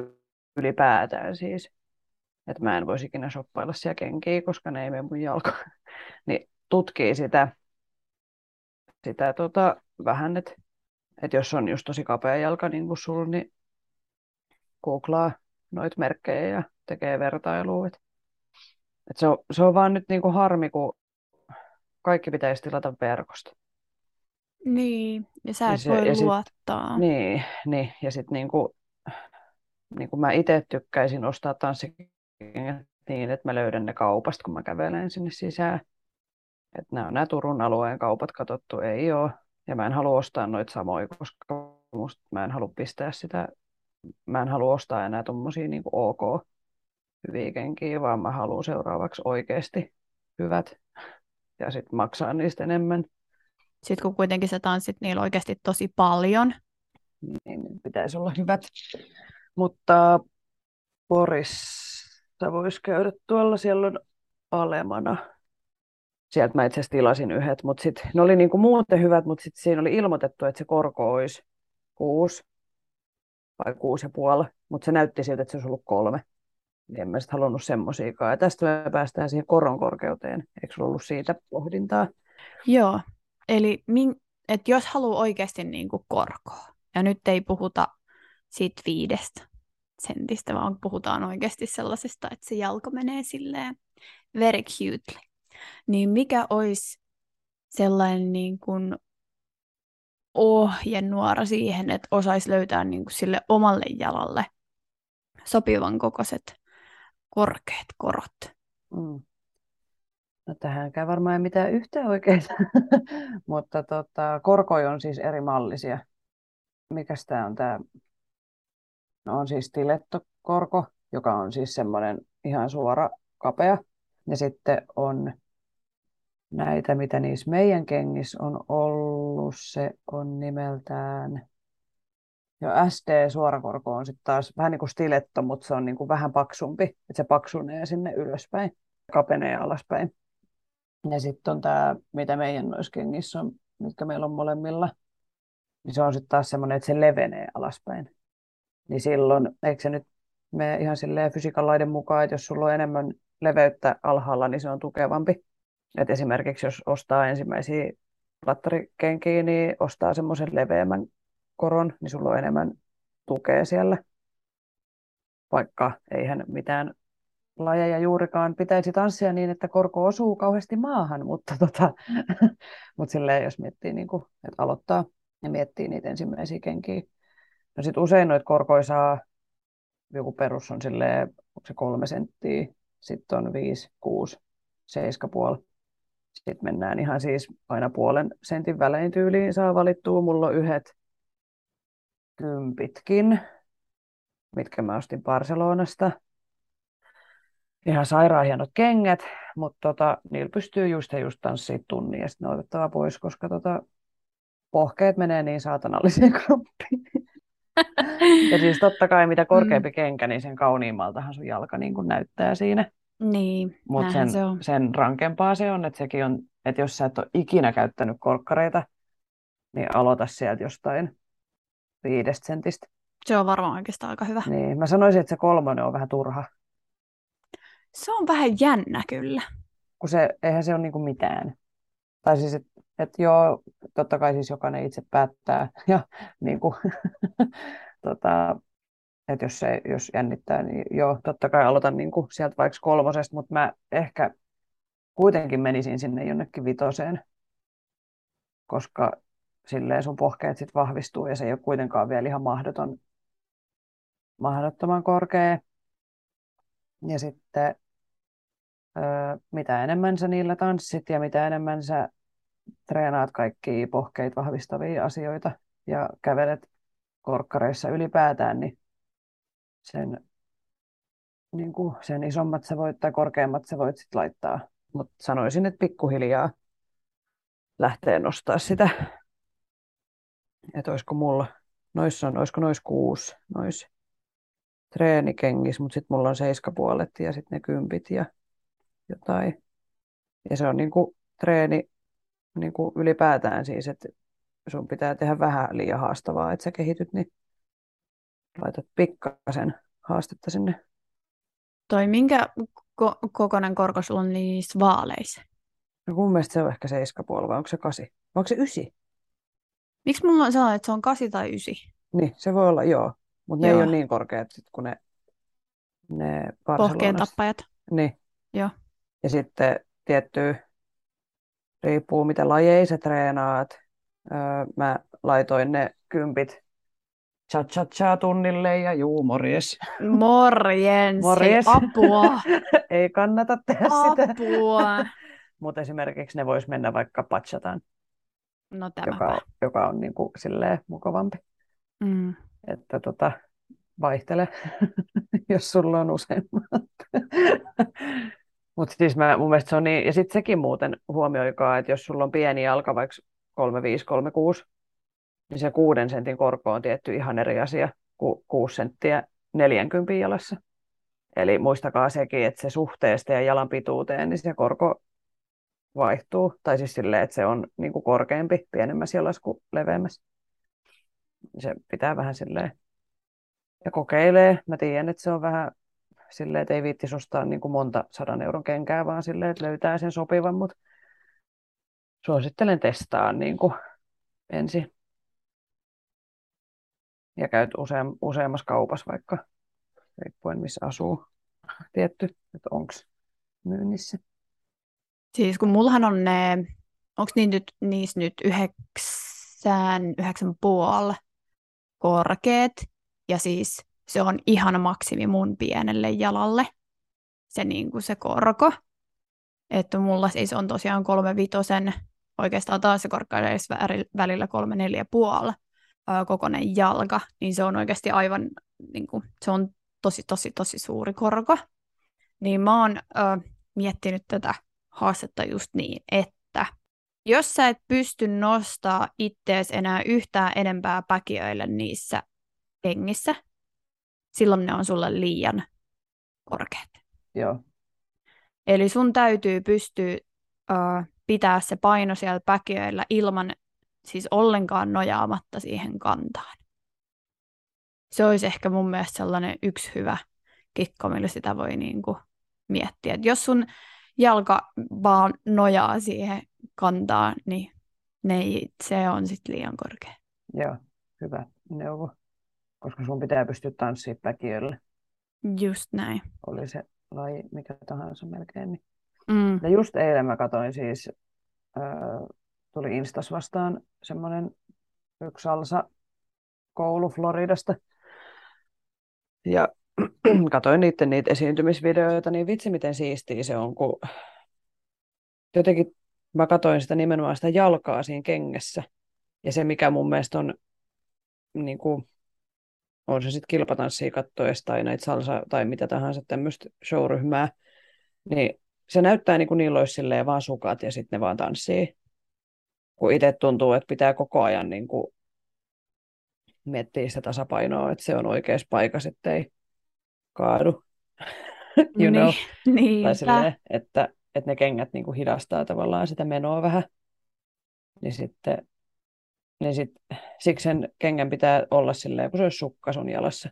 ylipäätään siis. Että mä en voisi ikinä shoppailla siellä kenkiä, koska ne ei mene mun jalka. niin tutkii sitä, sitä tota, vähän, että et jos on just tosi kapea jalka niin kuin sulla, niin googlaa noita merkkejä ja tekee vertailua. Et, et se, on, se on vaan nyt niinku harmi, kun kaikki pitäisi tilata verkosta. Niin, ja sä et se, voi ja luottaa. Sit, niin, niin, ja sitten niinku, niinku mä itse tykkäisin ostaa tanssikengät niin, että mä löydän ne kaupasta, kun mä kävelen sinne sisään. Että nämä on nämä Turun alueen kaupat katsottu, ei ole. Ja mä en halua ostaa noita samoja, koska musta mä en halua pistää sitä mä en halua ostaa enää tuommoisia niin ok hyviä kenkiä, vaan mä haluan seuraavaksi oikeasti hyvät ja sitten maksaa niistä enemmän. Sitten kun kuitenkin sä tanssit niillä oikeasti tosi paljon. Niin pitäisi olla hyvät. Mutta Porissa voisi käydä tuolla, siellä on alemana. Sieltä mä itse asiassa tilasin yhdet, mutta sitten ne oli niinku muuten hyvät, mutta sitten siinä oli ilmoitettu, että se korko olisi kuusi vai kuusi ja puoli, mutta se näytti siltä, että se olisi ollut kolme. Niin en mä sitten halunnut semmoisiakaan. Ja tästä me päästään siihen koron korkeuteen. Eikö sulla ollut siitä pohdintaa? Joo, eli min, et jos haluaa oikeasti niinku korkoa, ja nyt ei puhuta siitä viidestä sentistä, vaan puhutaan oikeasti sellaisesta, että se jalka menee silleen very cutely. Niin mikä olisi sellainen niin kuin ohjenuora siihen, että osaisi löytää niin kuin sille omalle jalalle sopivan kokoiset korkeat korot? Mm. No tähänkään varmaan ei mitään yhtä oikeaa, mutta tota, korkoja on siis eri mallisia. Mikäs tämä on tämä? No on siis stilettokorko, joka on siis semmoinen ihan suora kapea. Ja sitten on näitä, mitä niissä meidän kengissä on ollut. Se on nimeltään, jo SD-suorakorko on sitten taas vähän niin kuin stiletto, mutta se on niin kuin vähän paksumpi. Että se paksunee sinne ylöspäin, kapenee alaspäin. Ja sitten on tämä, mitä meidän noissa kengissä on, mitkä meillä on molemmilla. Niin se on sitten taas semmoinen, että se levenee alaspäin. Niin silloin, eikö se nyt me ihan silleen fysiikan laiden mukaan, että jos sulla on enemmän leveyttä alhaalla, niin se on tukevampi. Et esimerkiksi jos ostaa ensimmäisiä platterikenkiä, niin ostaa semmoisen leveämmän koron, niin sulla on enemmän tukea siellä. Vaikka eihän mitään lajeja juurikaan pitäisi tanssia niin, että korko osuu kauheasti maahan, mutta tota, mut silleen, jos miettii, niin kuin, että aloittaa ja miettii niitä ensimmäisiä kenkiä. No sit usein noita korkoja saa, joku perus on silleen, onko se kolme senttiä, sitten on viisi, kuusi, seiska puoli. Sitten mennään ihan siis aina puolen sentin välein tyyliin saa valittua. Mulla on yhdet kympitkin, mitkä mä ostin Barcelonasta ihan sairaan hienot kengät, mutta tota, niillä pystyy just ja just tanssiin tunnin ja sitten ne otettava pois, koska tota, pohkeet menee niin saatanalliseen kroppiin. ja siis totta kai mitä korkeampi mm. kenkä, niin sen kauniimmaltahan sun jalka niin kuin näyttää siinä. Niin, Mutta sen, se on. sen rankempaa se on, että sekin on, että jos sä et ole ikinä käyttänyt korkkareita, niin aloita sieltä jostain viidestä sentistä. Se on varmaan oikeastaan aika hyvä. Niin, mä sanoisin, että se kolmonen on vähän turha. Se on vähän jännä kyllä. Kun se, eihän se ole niinku mitään. Tai siis, että et joo, totta kai siis jokainen itse päättää. Ja niinku, tota, että jos, se, jos jännittää, niin joo, totta kai aloitan niinku sieltä vaikka kolmosesta, mutta mä ehkä kuitenkin menisin sinne jonnekin vitoseen, koska silleen sun pohkeet sit vahvistuu ja se ei ole kuitenkaan vielä ihan mahdoton, mahdottoman korkea. Ja sitten mitä enemmän sä niillä tanssit ja mitä enemmän sä treenaat kaikkia pohkeita vahvistavia asioita ja kävelet korkkareissa ylipäätään, niin sen, niin kuin sen isommat sä voit tai korkeammat sä voit sit laittaa. Mutta sanoisin, että pikkuhiljaa lähtee nostaa sitä. Että olisiko mulla, noissa on, olisiko nois kuusi, nois treenikengissä, mutta sitten mulla on seiskapuolet ja sitten ne kympit ja jotain. Ja se on niin kuin treeni niin kuin ylipäätään siis, että sun pitää tehdä vähän liian haastavaa, että sä kehityt, niin laitat pikkasen haastetta sinne. Toi minkä ko- kokoinen korko sulla on niissä vaaleissa? No mun mielestä se on ehkä seiskapuoli, vai onko se kasi? Vai onko se ysi? Miksi mulla on sellainen, että se on kasi tai ysi? Niin, se voi olla, joo. Mutta ne ei ole niin korkeat, sit, kun ne, ne Pohkeen tappajat. Niin. Joo. Ja sitten tietty, riippuu mitä lajeja sä treenaat. Öö, mä laitoin ne kympit cha cha cha tunnille ja juu, morjes. Morjens, morjes. apua. Ei kannata tehdä apua. sitä. Mutta esimerkiksi ne vois mennä vaikka patchataan. No joka, on, joka on niin kuin silleen mukavampi. Mm. Että tota, vaihtele, jos sulla on useammat. Mutta siis mä, mun mielestä se on niin, ja sitten sekin muuten huomioikaa, että jos sulla on pieni jalka, vaikka 3536, niin se kuuden sentin korko on tietty ihan eri asia kuin 6 senttiä 40 jalassa. Eli muistakaa sekin, että se suhteesta ja jalan pituuteen, niin se korko vaihtuu. Tai siis silleen, että se on niin kuin korkeampi pienemmässä jalassa kuin leveämmässä. Se pitää vähän silleen ja kokeilee. Mä tiedän, että se on vähän silleen, että ei viittisi ostaa niin kuin monta sadan euron kenkää, vaan silleen, että löytää sen sopivan, mutta suosittelen testaa niin kuin ensin. Ja käyt useam, useammassa kaupassa vaikka, riippuen missä asuu tietty, että onko myynnissä. Siis kun mullahan on ne, onko niin nyt, niissä nyt yhdeksän, yhdeksän puoli korkeat, ja siis se on ihan maksimi mun pienelle jalalle, se, niin kuin se korko. Että mulla siis on tosiaan kolme vitosen, oikeastaan taas se korkka välillä kolme neljä puoli kokoinen jalka, niin se on oikeasti aivan, niin kuin, se on tosi, tosi, tosi suuri korko. Niin mä oon ö, miettinyt tätä haastetta just niin, että jos sä et pysty nostaa ittees enää yhtään enempää päkiöille niissä kengissä, silloin ne on sulle liian korkeat. Joo. Eli sun täytyy pystyä uh, pitää se paino siellä päkiöillä ilman, siis ollenkaan nojaamatta siihen kantaan. Se olisi ehkä mun mielestä sellainen yksi hyvä kikko, millä sitä voi niin kuin miettiä. Et jos sun jalka vaan nojaa siihen kantaan, niin ne ei, se on sitten liian korkea. Joo, hyvä neuvo koska sun pitää pystyä tanssimaan päkiölle. Just näin. Oli se laji mikä tahansa melkein. Niin. Mm. Ja just eilen mä katsoin siis, äh, tuli Instas vastaan semmoinen yksi salsa koulu Floridasta. Ja katsoin niiden niitä esiintymisvideoita, niin vitsi miten siistiä se on, kun jotenkin mä katsoin sitä nimenomaan sitä jalkaa siinä kengessä. Ja se, mikä mun mielestä on niin kuin, on se sitten kilpatanssia kattoessa tai näitä salsa tai mitä tahansa tämmöistä showryhmää, niin se näyttää niin kuin niillä olisi vaan sukat ja sitten ne vaan tanssii. Kun itse tuntuu, että pitää koko ajan niin kuin miettiä sitä tasapainoa, että se on oikeassa paikassa, ettei kaadu. you know? Niin, tai silleen, että, että ne kengät niin kuin hidastaa tavallaan sitä menoa vähän. Niin sitten niin sit, siksi sen kengän pitää olla silleen, kun se olisi sukka sun jalassa.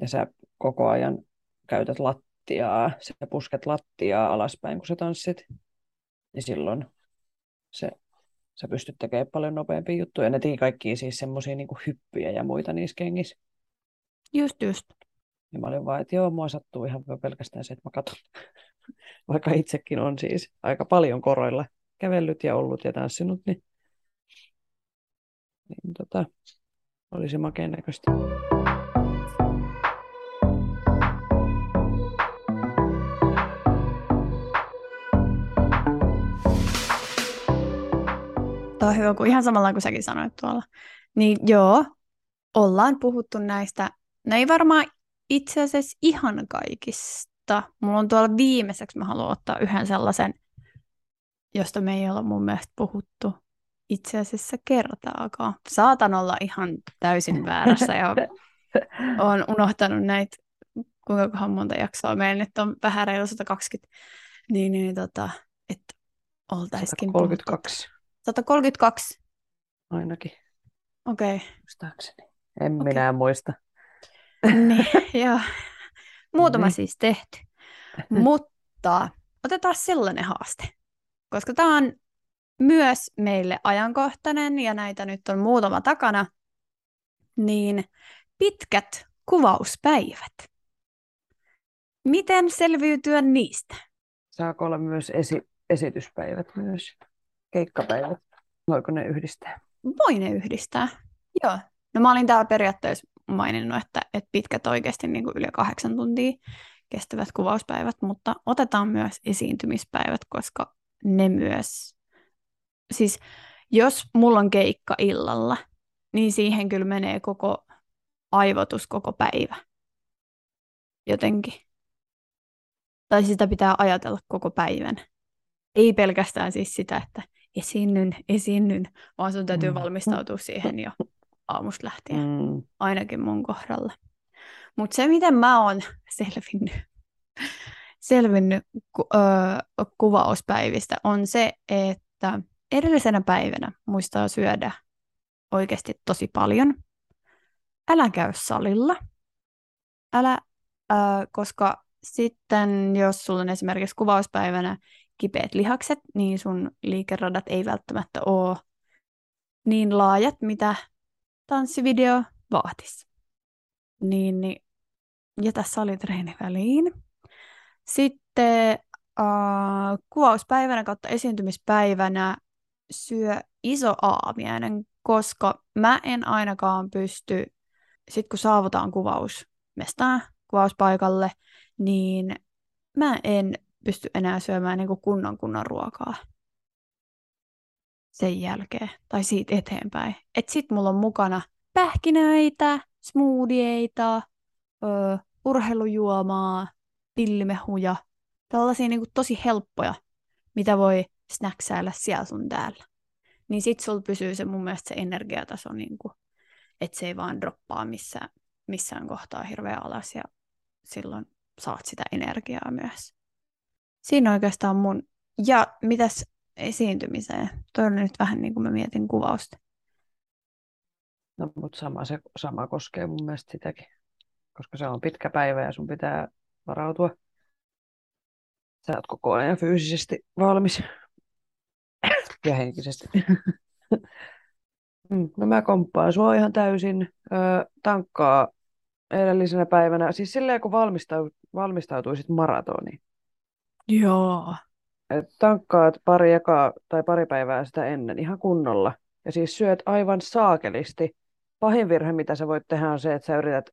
Ja sä koko ajan käytät lattiaa, sä pusket lattiaa alaspäin, kun sä tanssit. Niin silloin se, sä pystyt tekemään paljon nopeampia juttuja. Ne tii kaikki siis semmoisia niin hyppyjä ja muita niissä kengissä. Just, just. Ja mä olin vaan, että joo, mua sattuu ihan pelkästään se, että mä katson. Vaikka itsekin on siis aika paljon koroilla kävellyt ja ollut ja tanssinut, niin niin tota, oli se makeen näköistä. Tämä on hyvä, kun ihan samalla kuin säkin sanoit tuolla. Niin joo, ollaan puhuttu näistä. Ne ei varmaan itse asiassa ihan kaikista. Mulla on tuolla viimeiseksi, mä haluan ottaa yhden sellaisen, josta me ei olla mun mielestä puhuttu itse asiassa kertaakaan. Saatan olla ihan täysin väärässä ja olen unohtanut näitä, kuinka monta jaksoa meillä nyt on vähän reilu 120, niin, niin tota, että oltaisikin 132. 132? Ainakin. Okei. Okay. Muistaakseni. En okay. minä muista. niin, joo. Muutama niin. siis tehty. Mutta otetaan sellainen haaste. Koska tämä on myös meille ajankohtainen, ja näitä nyt on muutama takana, niin pitkät kuvauspäivät. Miten selviytyä niistä? Saako olla myös esi- esityspäivät myös, keikkapäivät? Voiko ne yhdistää? Voi ne yhdistää, joo. No mä olin täällä periaatteessa maininnut, että, että pitkät oikeasti niin kuin yli kahdeksan tuntia kestävät kuvauspäivät, mutta otetaan myös esiintymispäivät, koska ne myös siis jos mulla on keikka illalla, niin siihen kyllä menee koko aivotus koko päivä. Jotenkin. Tai sitä pitää ajatella koko päivän. Ei pelkästään siis sitä, että esiinnyn, esiinnyn, vaan sun täytyy mm. valmistautua siihen jo aamusta lähtien. Mm. Ainakin mun kohdalla. Mutta se, miten mä oon selvinnyt, selvinnyt ku, ö, kuvauspäivistä, on se, että edellisenä päivänä muistaa syödä oikeasti tosi paljon. Älä käy salilla. Älä, ö, koska sitten jos sulla on esimerkiksi kuvauspäivänä kipeät lihakset, niin sun liikeradat ei välttämättä ole niin laajat, mitä tanssivideo vaatisi. Niin, niin jätä salitreeni väliin. Sitten äh, kuvauspäivänä kautta esiintymispäivänä syö iso aamiainen, koska mä en ainakaan pysty, sit kun saavutaan kuvausmestaan, kuvauspaikalle, niin mä en pysty enää syömään niin kunnon kunnon ruokaa sen jälkeen tai siitä eteenpäin. Et sit mulla on mukana pähkinöitä, smoothieita, öö, urheilujuomaa, pillimehuja, tällaisia niin tosi helppoja, mitä voi snacksailla siellä sun täällä. Niin sit sulla pysyy se mun mielestä se energiataso, niin kuin, että se ei vaan droppaa missään, missään kohtaa hirveän alas ja silloin saat sitä energiaa myös. Siinä oikeastaan mun, ja mitäs esiintymiseen? Toi on nyt vähän niin kuin mä mietin kuvausta. No, mutta sama, se, sama koskee mun mielestä sitäkin, koska se on pitkä päivä ja sun pitää varautua. Sä oot koko ajan fyysisesti valmis ja henkisesti. Mm, no mä komppaan sua ihan täysin. Ö, tankkaa edellisenä päivänä, siis silleen kun valmistau, valmistautuisit maratoniin. Joo. Et tankkaat pari ekaa tai pari päivää sitä ennen ihan kunnolla. Ja siis syöt aivan saakelisti pahin virhe, mitä sä voit tehdä, on se, että sä yrität,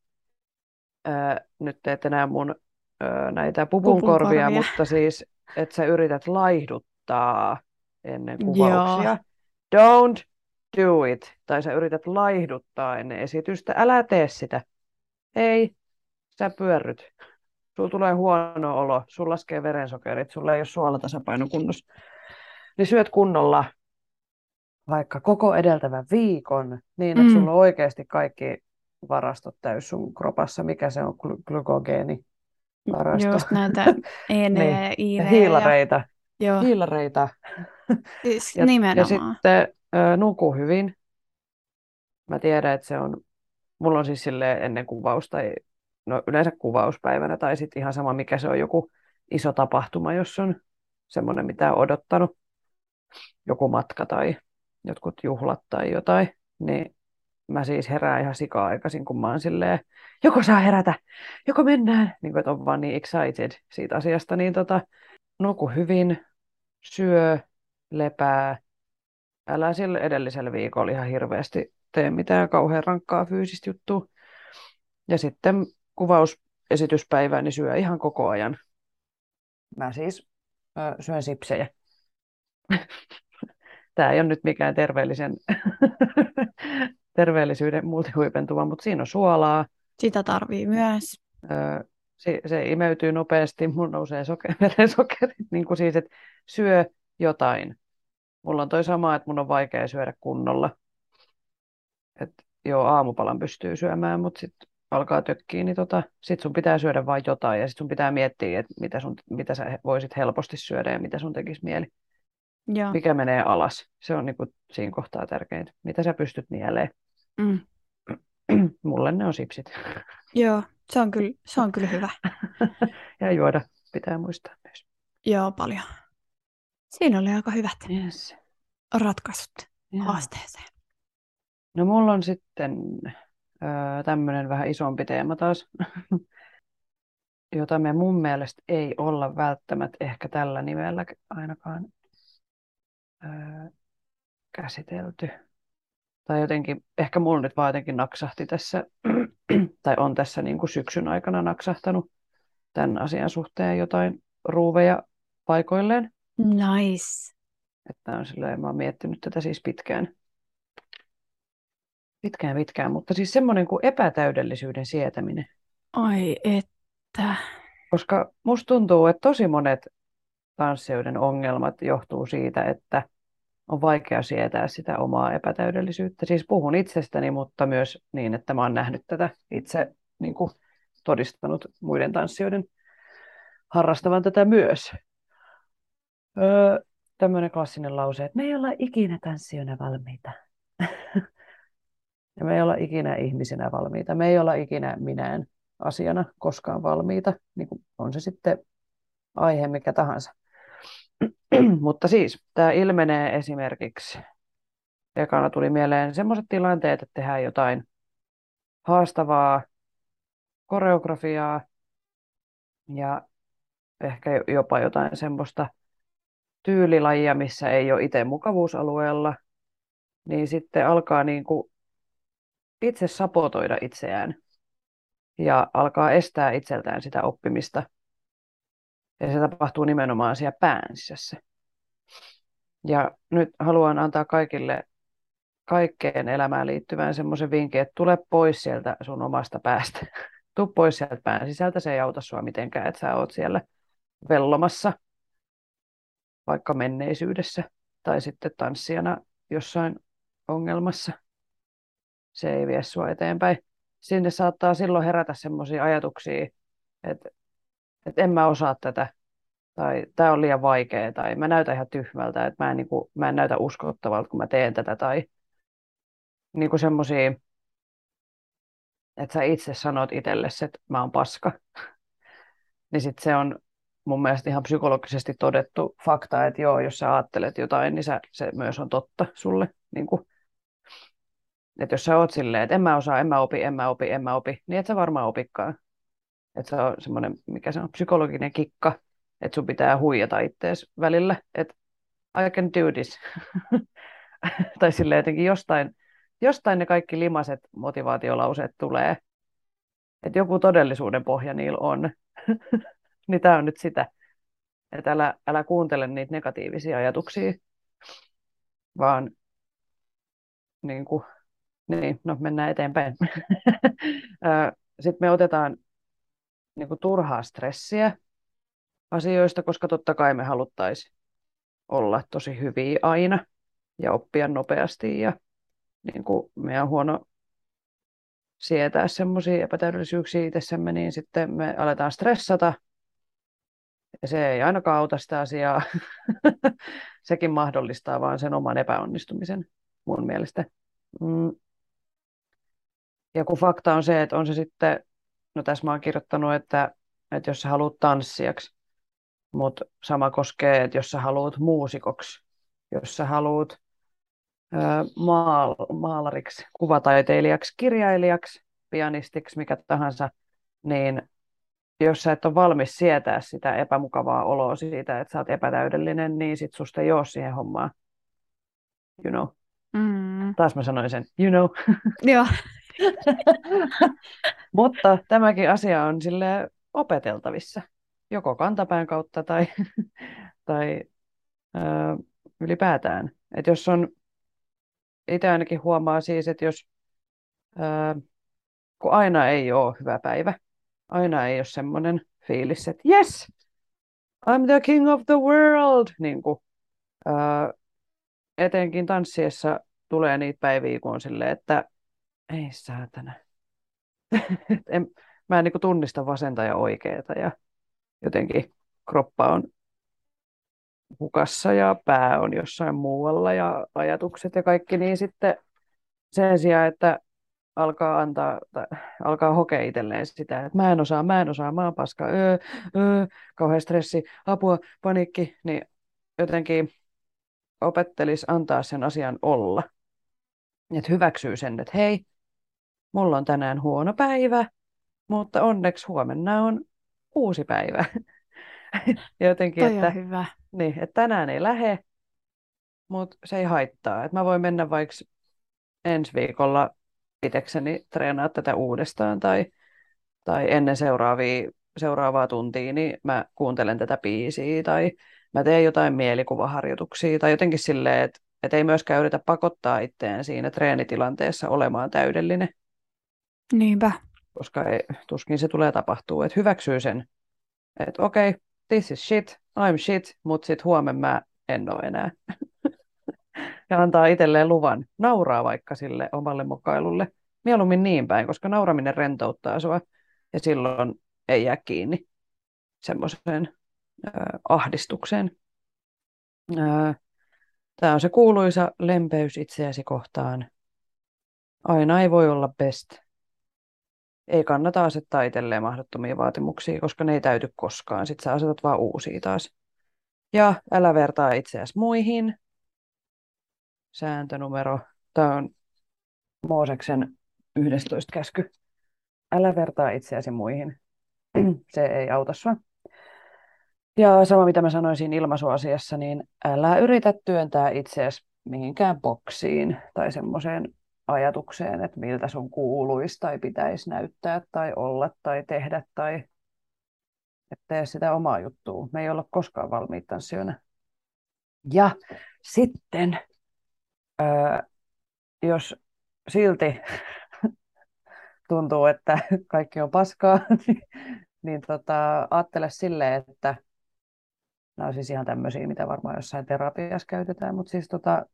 ää, nyt teet enää mun ää, näitä pupunkorvia, pupunkorvia, mutta siis, että sä yrität laihduttaa ennen kuvauksia. Joo. Don't do it. Tai sä yrität laihduttaa ennen esitystä. Älä tee sitä. Ei, sä pyörryt. Sulla tulee huono olo, sulla laskee verensokerit, sulla ei ole suolatasapaino kunnossa. Niin syöt kunnolla vaikka koko edeltävän viikon, niin että mm. sulla on oikeasti kaikki varastot täys sun kropassa, mikä se on glykogeeni varasto. Just näitä ene niin. ja hiilareita. Joo. Hiilareita. Siis ja, nimenomaan. ja sitten nuku hyvin. Mä tiedän, että se on, mulla on siis sille ennen kuvaus tai no yleensä kuvauspäivänä tai sitten ihan sama mikä se on joku iso tapahtuma, jos on semmoinen mitä on odottanut, joku matka tai jotkut juhlat tai jotain, niin mä siis herään ihan sikaa aikaisin, kun mä oon silleen, joko saa herätä, joko mennään, niin kuin, että on vaan niin excited siitä asiasta, niin tota, nuku hyvin, syö, lepää, älä sille edellisellä viikolla ihan hirveästi tee mitään kauhean rankkaa fyysistä juttua. Ja sitten kuvausesityspäivää, niin syö ihan koko ajan. Mä siis ö, syön sipsejä. Tämä ei ole nyt mikään terveellisen, terveellisyyden multihuipentuva, mutta siinä on suolaa. Sitä tarvii myös. se, se imeytyy nopeasti, mun nousee soke- verensokerit, niin kuin siis, että syö jotain. Mulla on toi sama, että mun on vaikea syödä kunnolla. Et joo, aamupalan pystyy syömään, mutta sitten alkaa tökkiä, niin tota, sit sun pitää syödä vain jotain ja sit sun pitää miettiä, että mitä, sun, mitä sä voisit helposti syödä ja mitä sun tekisi mieli. Joo. mikä menee alas. Se on niin kuin siinä kohtaa tärkeintä. Mitä sä pystyt nieleen? Mm. Mulle ne on sipsit. Joo, se on kyllä, se on kyllä hyvä. ja juoda pitää muistaa myös. Joo, paljon. Siinä oli aika hyvät yes. ratkaisut Joo. haasteeseen. No mulla on sitten öö, tämmöinen vähän isompi teema taas, jota me mun mielestä ei olla välttämättä ehkä tällä nimellä ainakaan käsitelty. Tai jotenkin, ehkä mulla nyt vaan jotenkin naksahti tässä, tai on tässä niin kuin syksyn aikana naksahtanut tämän asian suhteen jotain ruuveja paikoilleen. Nice. Että on silleen, mä oon miettinyt tätä siis pitkään. Pitkään, pitkään, mutta siis semmoinen kuin epätäydellisyyden sietäminen. Ai että. Koska musta tuntuu, että tosi monet tanssijoiden ongelmat johtuu siitä, että on vaikea sietää sitä omaa epätäydellisyyttä. Siis puhun itsestäni, mutta myös niin, että mä oon nähnyt tätä itse niin kuin todistanut muiden tanssijoiden harrastavan tätä myös. Öö, tämmöinen klassinen lause, että me ei olla ikinä tanssijoina valmiita. ja me ei olla ikinä ihmisinä valmiita. Me ei olla ikinä minään asiana koskaan valmiita, niin kuin on se sitten aihe mikä tahansa. Mutta siis tämä ilmenee esimerkiksi, ekana tuli mieleen semmoiset tilanteet, että tehdään jotain haastavaa koreografiaa ja ehkä jopa jotain semmoista tyylilajia, missä ei ole itse mukavuusalueella, niin sitten alkaa niin kuin itse sapotoida itseään ja alkaa estää itseltään sitä oppimista. Ja se tapahtuu nimenomaan siellä pään sisässä. Ja nyt haluan antaa kaikille kaikkeen elämään liittyvän semmoisen vinkin, että tule pois sieltä sun omasta päästä. Tuu pois sieltä pään sisältä, se ei auta sua mitenkään, että sä oot siellä vellomassa, vaikka menneisyydessä, tai sitten tanssijana jossain ongelmassa. Se ei vie sua eteenpäin. Sinne saattaa silloin herätä semmoisia ajatuksia, että, että en mä osaa tätä, tai tämä on liian vaikea, tai mä näytän ihan tyhmältä, että mä en, niin kuin, mä en näytä uskottavalta, kun mä teen tätä, tai niin kuin semmoisia, että sä itse sanot itsellesi, että mä oon paska, niin sit se on mun mielestä ihan psykologisesti todettu fakta, että joo, jos sä ajattelet jotain, niin sä, se myös on totta sulle. Niin kuin, että jos sä oot silleen, että en mä osaa, en mä opi, en mä opi, en mä opi, niin et sä varmaan opikaan. Että se on semmoinen, mikä se on, psykologinen kikka, että sun pitää huijata ittees välillä, että I can do this. tai sille jotenkin jostain, jostain ne kaikki limaset motivaatiolauseet tulee. Että joku todellisuuden pohja niillä on. niin tämä on nyt sitä. Että älä, älä kuuntele niitä negatiivisia ajatuksia, vaan niin kuin, niin, no mennään eteenpäin. Sitten me otetaan niin kuin turhaa stressiä asioista, koska totta kai me haluttaisiin olla tosi hyviä aina ja oppia nopeasti ja niin kuin meidän on huono sietää semmoisia epätäydellisyyksiä itsessämme, niin sitten me aletaan stressata ja se ei ainakaan auta sitä asiaa. Sekin mahdollistaa vaan sen oman epäonnistumisen mun mielestä. Mm. Ja kun fakta on se, että on se sitten, no tässä mä oon kirjoittanut, että, että jos sä haluat tanssijaksi, mutta sama koskee, että jos sä haluat muusikoksi, jos sä haluat maal- maalariksi, kuvataiteilijaksi, kirjailijaksi, pianistiksi, mikä tahansa, niin jos sä et ole valmis sietää sitä epämukavaa oloa siitä, että sä oot epätäydellinen, niin sit susta ei ole siihen hommaan. You know. Mm. Taas mä sanoin sen, you know. Joo. Mutta tämäkin asia on sille opeteltavissa, joko kantapään kautta tai, tai ö, ylipäätään. Et jos on, itse ainakin huomaa siis, että jos, ö, kun aina ei ole hyvä päivä, aina ei ole semmoinen fiilis, että yes, I'm the king of the world. Niin kuin, ää, etenkin tanssiessa tulee niitä päiviä, kun on silleen, että ei saatana. en, mä en niin kuin tunnista vasenta ja oikeeta ja jotenkin kroppa on hukassa ja pää on jossain muualla ja ajatukset ja kaikki, niin sitten sen sijaan, että alkaa antaa, tai alkaa hokea itselleen sitä, että mä en osaa, mä en osaa, mä oon paska, öö, öö, kauhean stressi, apua, paniikki, niin jotenkin opettelisi antaa sen asian olla. Että hyväksyy sen, että hei, mulla on tänään huono päivä, mutta onneksi huomenna on uusi päivä. ja jotenkin, Toi että, hyvä. Niin, että tänään ei lähe, mutta se ei haittaa. Että mä voin mennä vaikka ensi viikolla itsekseni treenaa tätä uudestaan tai, tai ennen seuraavia, seuraavaa tuntia, niin mä kuuntelen tätä biisiä tai mä teen jotain mielikuvaharjoituksia tai jotenkin silleen, että, että ei myöskään yritä pakottaa itseään siinä treenitilanteessa olemaan täydellinen. Niinpä. Koska ei, tuskin se tulee tapahtuu, että hyväksyy sen, että okei, okay, this is shit, I'm shit, mutta sitten huomenna mä en ole enää. Ja antaa itselleen luvan nauraa vaikka sille omalle mokailulle. Mieluummin niin päin, koska nauraminen rentouttaa sua. Ja silloin ei jää kiinni semmoiseen ahdistukseen. Tämä on se kuuluisa lempeys itseäsi kohtaan. Aina ei voi olla best. Ei kannata asettaa itselleen mahdottomia vaatimuksia, koska ne ei täyty koskaan. Sitten sä asetat vaan uusia taas. Ja älä vertaa itseäsi muihin. Sääntönumero. Tämä on Mooseksen 11 käsky. Älä vertaa itseäsi muihin. Se ei auta sua. Ja sama mitä mä sanoisin ilmaisuasiassa, niin älä yritä työntää itseäsi mihinkään boksiin tai semmoiseen ajatukseen, että miltä sun kuuluisi tai pitäisi näyttää tai olla tai tehdä tai että tee sitä omaa juttua. Me ei olla koskaan valmiita tanssijoina. Ja sitten, jos silti tuntuu, että kaikki on paskaa, niin, niin tota, ajattele silleen, että nämä on siis ihan tämmöisiä, mitä varmaan jossain terapiassa käytetään, mutta siis tota,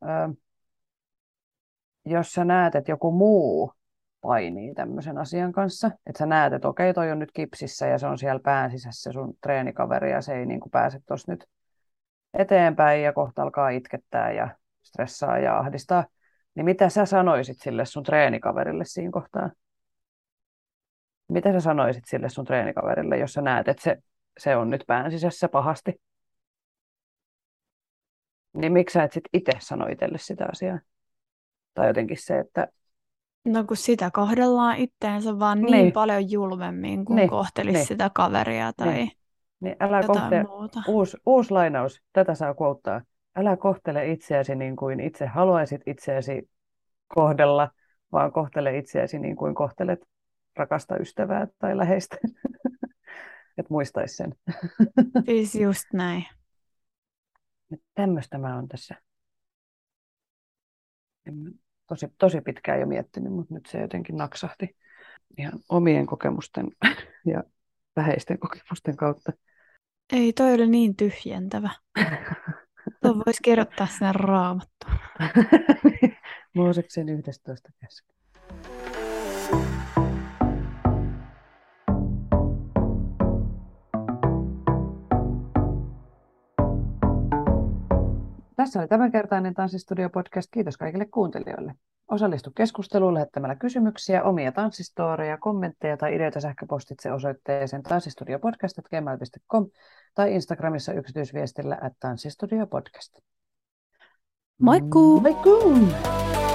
jos sä näet, että joku muu painii tämmöisen asian kanssa, että sä näet, että okei, toi on nyt kipsissä ja se on siellä pään sisässä sun treenikaveri ja se ei niin kuin pääse tuossa nyt eteenpäin ja kohta alkaa itkettää ja stressaa ja ahdistaa, niin mitä sä sanoisit sille sun treenikaverille siinä kohtaa? Mitä sä sanoisit sille sun treenikaverille, jos sä näet, että se, se on nyt pään sisässä pahasti? Niin miksi sä et sit itse sano itselle sitä asiaa? Tai jotenkin se, että... No kun sitä kohdellaan itteensä vaan niin, niin paljon julmemmin kuin niin. kohtelisi niin. sitä kaveria tai niin. Niin älä jotain kohtele, muuta. uusi, uusi lainaus, tätä saa kouttaa. Älä kohtele itseäsi niin kuin itse haluaisit itseäsi kohdella, vaan kohtele itseäsi niin kuin kohtelet rakasta ystävää tai läheistä. että muistaisi sen. Siis just näin. Tämmöistä mä oon tässä tosi, tosi pitkään jo miettinyt, mutta nyt se jotenkin naksahti ihan omien kokemusten ja läheisten kokemusten kautta. Ei, toi oli niin tyhjentävä. Tuo voisi kirjoittaa sinne raamattuun. Mooseksen 11 käsky. Tässä oli tämänkertainen Tanssistudio-podcast. Kiitos kaikille kuuntelijoille. Osallistu keskusteluun lähettämällä kysymyksiä, omia tanssistooreja, kommentteja tai ideoita sähköpostitse osoitteeseen tanssistudiopodcast.gmail.com tai Instagramissa yksityisviestillä at tanssistudiopodcast. Moikkuu! Moikkuu!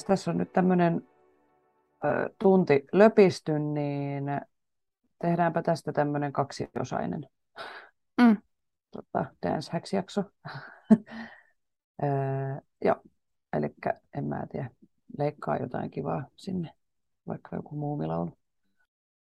Jes, tässä on nyt tämmöinen tunti löpisty, niin tehdäänpä tästä tämmöinen kaksiosainen Mm. tota, Dance Hacks-jakso. joo, eli en mä tiedä, leikkaa jotain kivaa sinne, vaikka joku muumilaulu.